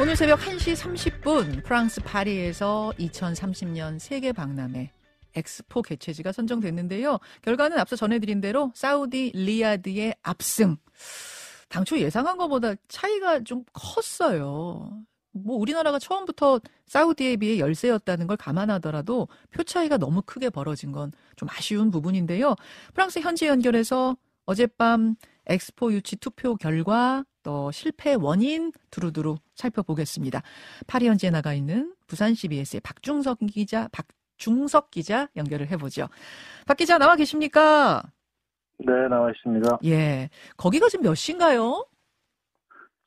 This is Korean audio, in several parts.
오늘 새벽 1시 30분 프랑스 파리에서 2030년 세계 박람회 엑스포 개최지가 선정됐는데요. 결과는 앞서 전해드린 대로 사우디 리야드의 압승. 당초 예상한 것보다 차이가 좀 컸어요. 뭐 우리나라가 처음부터 사우디에 비해 열세였다는 걸 감안하더라도 표 차이가 너무 크게 벌어진 건 좀 아쉬운 부분인데요. 프랑스 현지 연결해서 어젯밤 엑스포 유치 투표 결과 또 실패 원인 두루두루 살펴보겠습니다. 파리 현지에 나가 있는 부산 CBS의 박중석 기자, 박중석 기자 연결을 해보죠. 박 기자 나와 계십니까? 네, 나와 있습니다. 예. 거기가 지금 몇 시인가요?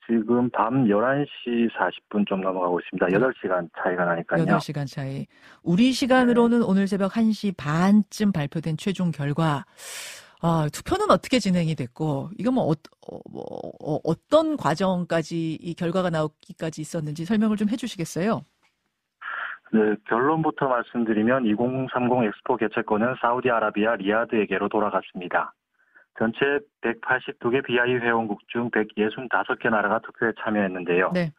지금 밤 11시 40분 좀 넘어가고 있습니다. 8시간 차이가 나니까요. 8시간 차이. 우리 시간으로는 네. 오늘 새벽 1시 반쯤 발표된 최종 결과. 아, 투표는 어떻게 진행이 됐고, 이거 뭐, 어, 어, 뭐, 어, 떤 과정까지 이 결과가 나오기까지 있었는지 설명을 좀 해주시겠어요? 네, 결론부터 말씀드리면 2030 엑스포 개최권은 사우디아라비아 리야드에게로 돌아갔습니다. 전체 182개 BI 회원국 중 165개 나라가 투표에 참여했는데요. 네.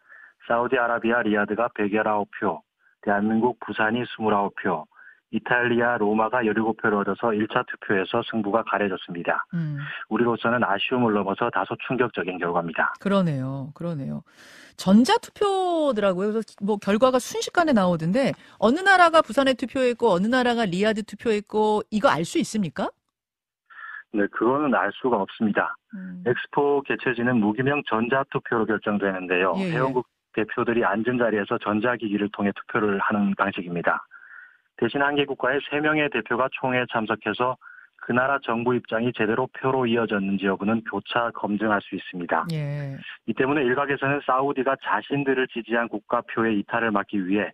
사우디아라비아 리야드가 119표, 대한민국 부산이 29표, 이탈리아 로마가 17표를 얻어서 1차 투표에서 승부가 가려졌습니다. 음. 우리로서는 아쉬움을 넘어서 다소 충격적인 결과입니다. 그러네요. 그러네요. 전자 투표더라고요. 그래서 뭐 결과가 순식간에 나오던데 어느 나라가 부산에 투표했고 어느 나라가 리야드 투표했고 이거 알 수 있습니까? 네, 그거는 알 수가 없습니다. 음. 엑스포 개최지는 무기명 전자투표로 결정되는데요. 예, 예. 회원국 대표들이 앉은 자리에서 전자기기를 통해 투표를 하는 방식입니다. 대신 한 개 국가의 3명의 대표가 총회에 참석해서 그 나라 정부 입장이 제대로 표로 이어졌는지 여부는 교차 검증할 수 있습니다. 예. 이 때문에 일각에서는 사우디가 자신들을 지지한 국가표의 이탈을 막기 위해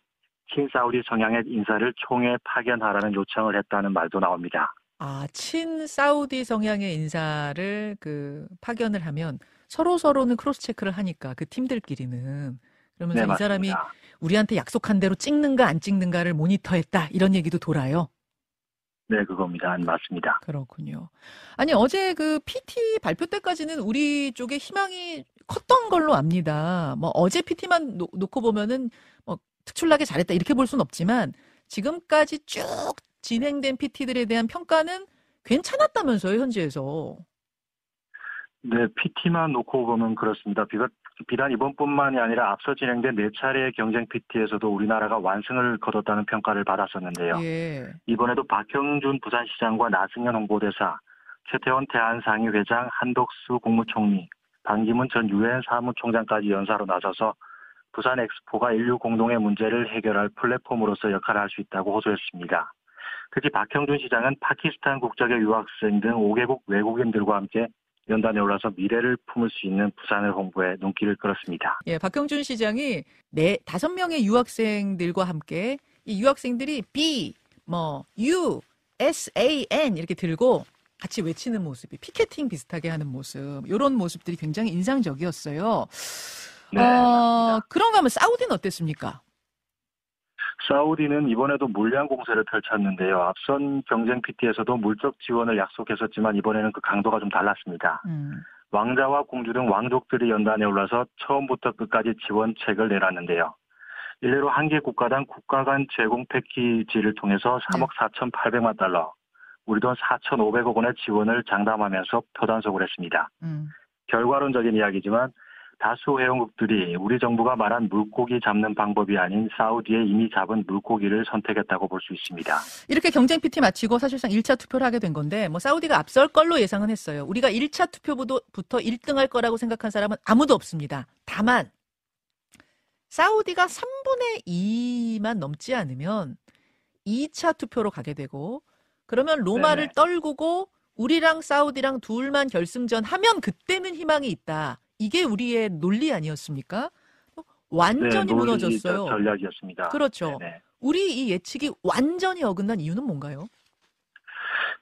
친사우디 성향의 인사를 총회에 파견하라는 요청을 했다는 말도 나옵니다. 아, 친 사우디 성향의 인사를 그 파견을 하면 서로 서로는 크로스 체크를 하니까 그 팀들끼리는 그러면서 네, 이 사람이 우리한테 약속한 대로 찍는가 안 찍는가를 모니터했다 이런 얘기도 돌아요. 네, 그겁니다. 맞습니다. 그렇군요. 아니 어제 그 PT 발표 때까지는 우리 쪽에 희망이 컸던 걸로 압니다. 뭐 어제 PT만 놓, 놓고 보면은 뭐 특출나게 잘했다 이렇게 볼 수는 없지만 지금까지 쭉 진행된 PT들에 대한 평가는 괜찮았다면서요, 현지에서. 네, PT만 놓고 보면 그렇습니다. 비가, 비단 이번뿐만이 아니라 앞서 진행된 네 차례의 경쟁 PT에서도 우리나라가 완승을 거뒀다는 평가를 받았었는데요. 예. 이번에도 박형준 부산시장과 나승현 홍보대사, 최태원 대한상의 회장, 한덕수 국무총리, 반기문 전 유엔 사무총장까지 연사로 나서서 부산 엑스포가 인류 공동의 문제를 해결할 플랫폼으로서 역할을 할 수 있다고 호소했습니다. 특히 박형준 시장은 파키스탄 국적의 유학생 등 5개국 외국인들과 함께 연단에 올라서 미래를 품을 수 있는 부산을 홍보에 눈길을 끌었습니다. 예, 박형준 시장이 네 다섯 명의 유학생들과 함께 이 유학생들이 B, 뭐 U, S, A, N 이렇게 들고 같이 외치는 모습이 피켓팅 비슷하게 하는 모습 이런 모습들이 굉장히 인상적이었어요. 네, 어, 그런가 하면 사우디는 어땠습니까? 사우디는 이번에도 물량 공세를 펼쳤는데요. 앞선 경쟁 PT에서도 물적 지원을 약속했었지만 이번에는 그 강도가 좀 달랐습니다. 음. 왕자와 공주 등 왕족들이 연단에 올라서 처음부터 끝까지 지원책을 내놨는데요. 일례로 한 개 국가당 국가 간 제공 패키지를 통해서 3억 네. 4,800만 달러, 우리 돈 4,500억 원의 지원을 장담하면서 표단속을 했습니다. 음. 결과론적인 이야기지만 다수 회원국들이 우리 정부가 말한 물고기 잡는 방법이 아닌 사우디에 이미 잡은 물고기를 선택했다고 볼 수 있습니다. 이렇게 경쟁 PT 마치고 사실상 1차 투표를 하게 된 건데 뭐 사우디가 앞설 걸로 예상은 했어요. 우리가 1차 투표부터 1등할 거라고 생각한 사람은 아무도 없습니다. 다만 사우디가 3분의 2만 넘지 않으면 2차 투표로 가게 되고 그러면 로마를 네 떨구고 우리랑 사우디랑 둘만 결승전 하면 그때는 희망이 있다. 이게 우리의 논리 아니었습니까? 완전히 네, 무너졌어요. 전략이었습니다. 그렇죠. 네네. 우리 이 예측이 완전히 어긋난 이유는 뭔가요?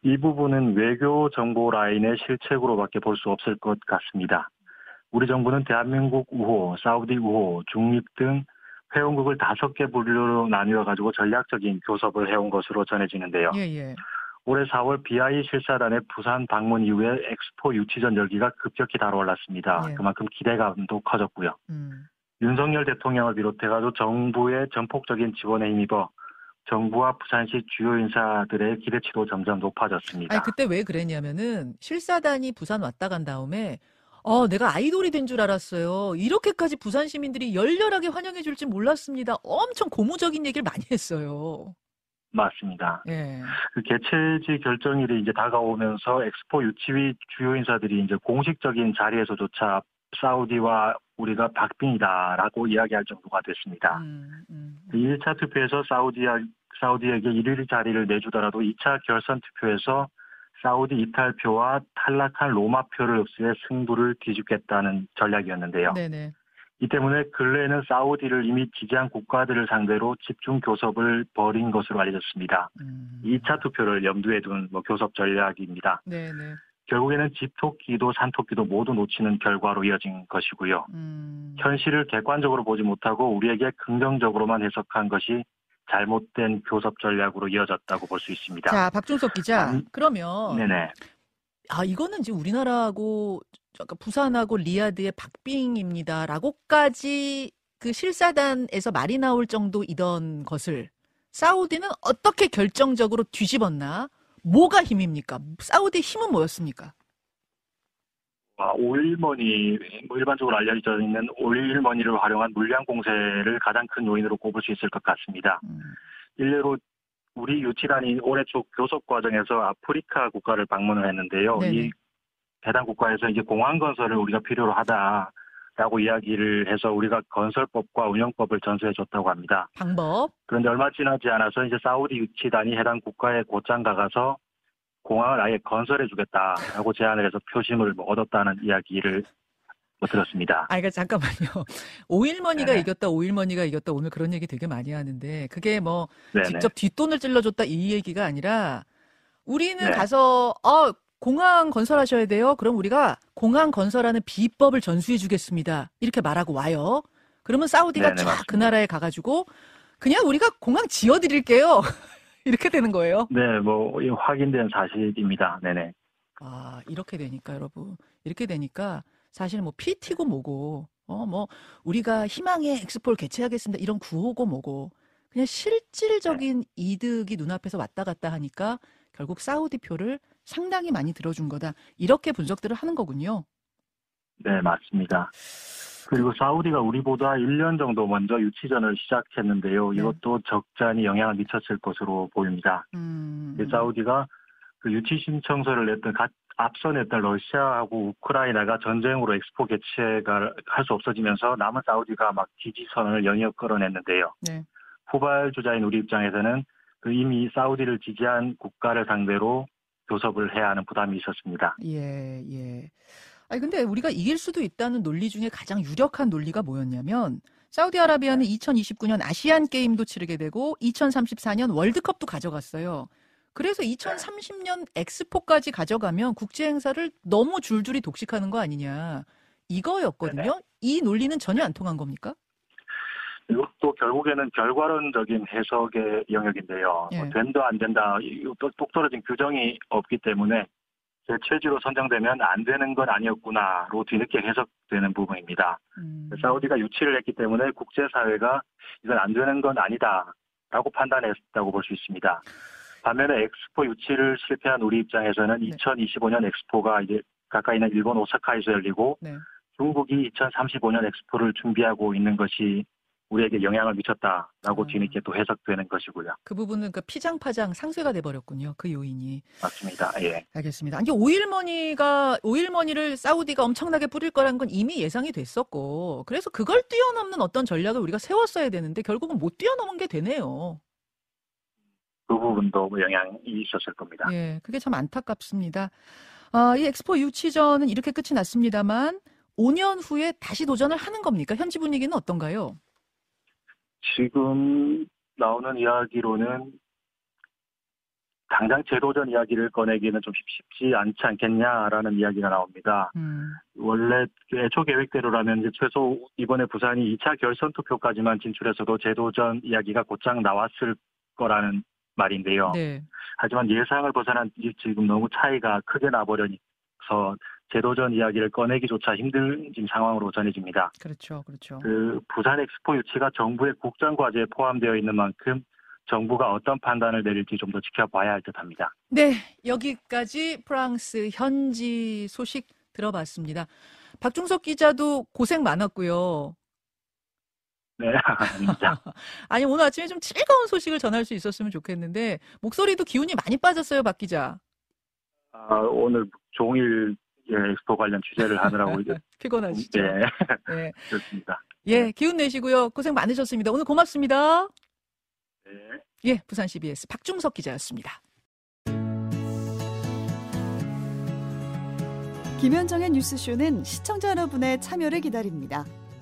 이 부분은 외교 정보 라인의 실책으로밖에 볼 수 없을 것 같습니다. 우리 정부는 대한민국 우호, 사우디 우호, 중립 등 회원국을 다섯 개 분류로 나뉘어 가지고 전략적인 교섭을 해온 것으로 전해지는데요. 예, 예. 올해 4월 BI 실사단의 부산 방문 이후에 엑스포 유치전 열기가 급격히 달아올랐습니다. 예. 그만큼 기대감도 커졌고요. 음. 윤석열 대통령을 비롯해가지고 정부의 전폭적인 지원에 힘입어 정부와 부산시 주요 인사들의 기대치도 점점 높아졌습니다. 아니, 그때 왜 그랬냐면은 실사단이 부산 왔다 간 다음에 어, 내가 아이돌이 된 줄 알았어요. 이렇게까지 부산 시민들이 열렬하게 환영해 줄지 몰랐습니다. 엄청 고무적인 얘기를 많이 했어요. 맞습니다. 예. 그 개최지 결정일이 이제 다가오면서 엑스포 유치위 주요 인사들이 이제 공식적인 자리에서조차 사우디와 우리가 박빙이다라고 이야기할 정도가 됐습니다. 음, 음, 음. 1차 투표에서 사우디아, 사우디에게 1위 자리를 내주더라도 2차 결선 투표에서 사우디 이탈표와 탈락한 로마표를 흡수해 승부를 뒤집겠다는 전략이었는데요. 네네. 이 때문에 근래에는 사우디를 이미 지지한 국가들을 상대로 집중 교섭을 벌인 것으로 알려졌습니다. 음. 2차 투표를 염두에 둔 뭐 교섭 전략입니다. 네네. 결국에는 집토끼도 산토끼도 모두 놓치는 결과로 이어진 것이고요. 음. 현실을 객관적으로 보지 못하고 우리에게 긍정적으로만 해석한 것이 잘못된 교섭 전략으로 이어졌다고 볼 수 있습니다. 자, 박준석 기자. 음, 그러면 네네. 아, 이거는 지금 우리나라하고 부산하고 리야드의 박빙입니다라고까지 그 실사단에서 말이 나올 정도이던 것을 사우디는 어떻게 결정적으로 뒤집었나? 뭐가 힘입니까? 사우디의 힘은 뭐였습니까? 아, 오일머니, 뭐 일반적으로 알려져 있는 오일머니를 활용한 물량 공세를 가장 큰 요인으로 꼽을 수 있을 것 같습니다. 음. 일례로 우리 유치단이 올해 초 교섭 과정에서 아프리카 국가를 방문을 했는데요. 네네. 이 해당 국가에서 이제 공항 건설을 우리가 필요로 하다라고 이야기를 해서 우리가 건설법과 운영법을 전수해 줬다고 합니다. 방법. 그런데 얼마 지나지 않아서 이제 사우디 유치단이 해당 국가에 곧장 가가서 공항을 아예 건설해 주겠다라고 제안을 해서 표심을 뭐 얻었다는 이야기를 뭐 들었습니다. 아, 그러니까 잠깐만요. 오일머니가 네. 이겼다, 오일머니가 이겼다 오늘 그런 얘기 되게 많이 하는데 그게 뭐 네네. 직접 뒷돈을 찔러줬다 이 얘기가 아니라 우리는 네. 가서 어 공항 건설하셔야 돼요. 그럼 우리가 공항 건설하는 비법을 전수해 주겠습니다. 이렇게 말하고 와요. 그러면 사우디가 쫙 그 나라에 가가지고 그냥 우리가 공항 지어드릴게요. 이렇게 되는 거예요? 네, 뭐 확인된 사실입니다. 네네. 아 이렇게 되니까 여러분 이렇게 되니까 사실 뭐 PT고 뭐고 어 뭐 우리가 희망의 엑스포를 개최하겠습니다 이런 구호고 뭐고 그냥 실질적인 네. 이득이 눈앞에서 왔다 갔다 하니까 결국 사우디 표를 상당히 많이 들어준 거다 이렇게 분석들을 하는 거군요. 네 맞습니다. 그리고 사우디가 우리보다 1년 정도 먼저 유치전을 시작했는데요. 네. 이것도 적잖이 영향을 미쳤을 것으로 보입니다. 음. 사우디가 그 유치 신청서를 냈던 가, 앞서 냈던 러시아하고 우크라이나가 전쟁으로 엑스포 개최가 할 수 없어지면서 남은 사우디가 막 지지선을 연이어 끌어냈는데요. 네. 후발 주자인 우리 입장에서는 그 이미 사우디를 지지한 국가를 상대로 교섭을 해야 하는 부담이 있었습니다. 예, 예. 아니 근데 우리가 이길 수도 있다는 논리 중에 가장 유력한 논리가 뭐였냐면 사우디아라비아는 2029년 아시안 게임도 치르게 되고 2034년 월드컵도 가져갔어요. 그래서 2030년 엑스포까지 가져가면 국제 행사를 너무 줄줄이 독식하는 거 아니냐. 이거였거든요. 네네. 이 논리는 전혀 안 통한 겁니까? 이것도 결국에는 결과론적인 해석의 영역인데요. 예. 뭐 된다 안 된다 똑 떨어진 규정이 없기 때문에 제최지로 선정되면 안 되는 건 아니었구나로 뒤늦게 해석되는 부분입니다. 음. 사우디가 유치를 했기 때문에 국제사회가 이건 안 되는 건 아니다라고 판단했다고 볼 수 있습니다. 반면에 엑스포 유치를 실패한 우리 입장에서는 네. 2025년 엑스포가 이제 가까이 있는 일본 오사카에서 열리고 네. 중국이 2035년 엑스포를 준비하고 있는 것이 우리에게 영향을 미쳤다라고 아. 뒤늦게 또 해석되는 것이고요. 그 부분은 그 피장파장 상쇄가 돼버렸군요. 그 요인이. 맞습니다. 예. 알겠습니다. 아니 오일머니가 오일머니를 사우디가 엄청나게 뿌릴 거란 건 이미 예상이 됐었고 그래서 그걸 뛰어넘는 어떤 전략을 우리가 세웠어야 되는데 결국은 못 뛰어넘은 게 되네요. 그 부분도 뭐 영향이 있었을 겁니다. 예, 그게 참 안타깝습니다. 아, 이 엑스포 유치전은 이렇게 끝이 났습니다만 5년 후에 다시 도전을 하는 겁니까? 현지 분위기는 어떤가요? 지금 나오는 이야기로는 당장 재도전 이야기를 꺼내기는 좀 쉽지 않지 않겠냐라는 이야기가 나옵니다. 음. 원래 애초 계획대로라면 최소 이번에 부산이 2차 결선 투표까지만 진출해서도 재도전 이야기가 곧장 나왔을 거라는 말인데요. 네. 하지만 예상을 벗어난 지금 너무 차이가 크게 나버려서 제도전 이야기를 꺼내기조차 힘든 지금 상황으로 전해집니다. 그렇죠, 그렇죠. 그 부산 엑스포 유치가 정부의 국정 과제에 포함되어 있는 만큼 정부가 어떤 판단을 내릴지 좀 더 지켜봐야 할 듯합니다. 네, 여기까지 프랑스 현지 소식 들어봤습니다. 박중석 기자도 고생 많았고요. 네, 아닙니다. 아니 오늘 아침에 좀 즐거운 소식을 전할 수 있었으면 좋겠는데 목소리도 기운이 많이 빠졌어요, 박 기자. 아, 오늘 종일 예, 엑스포 관련 취재를 하느라고 이제 피곤하시죠? 네, 네. 그렇습니다. 예, 기운 내시고요. 고생 많으셨습니다. 오늘 고맙습니다. 네. 예, 부산 CBS 박중석 기자였습니다. 김현정의 뉴스쇼는 시청자 여러분의 참여를 기다립니다.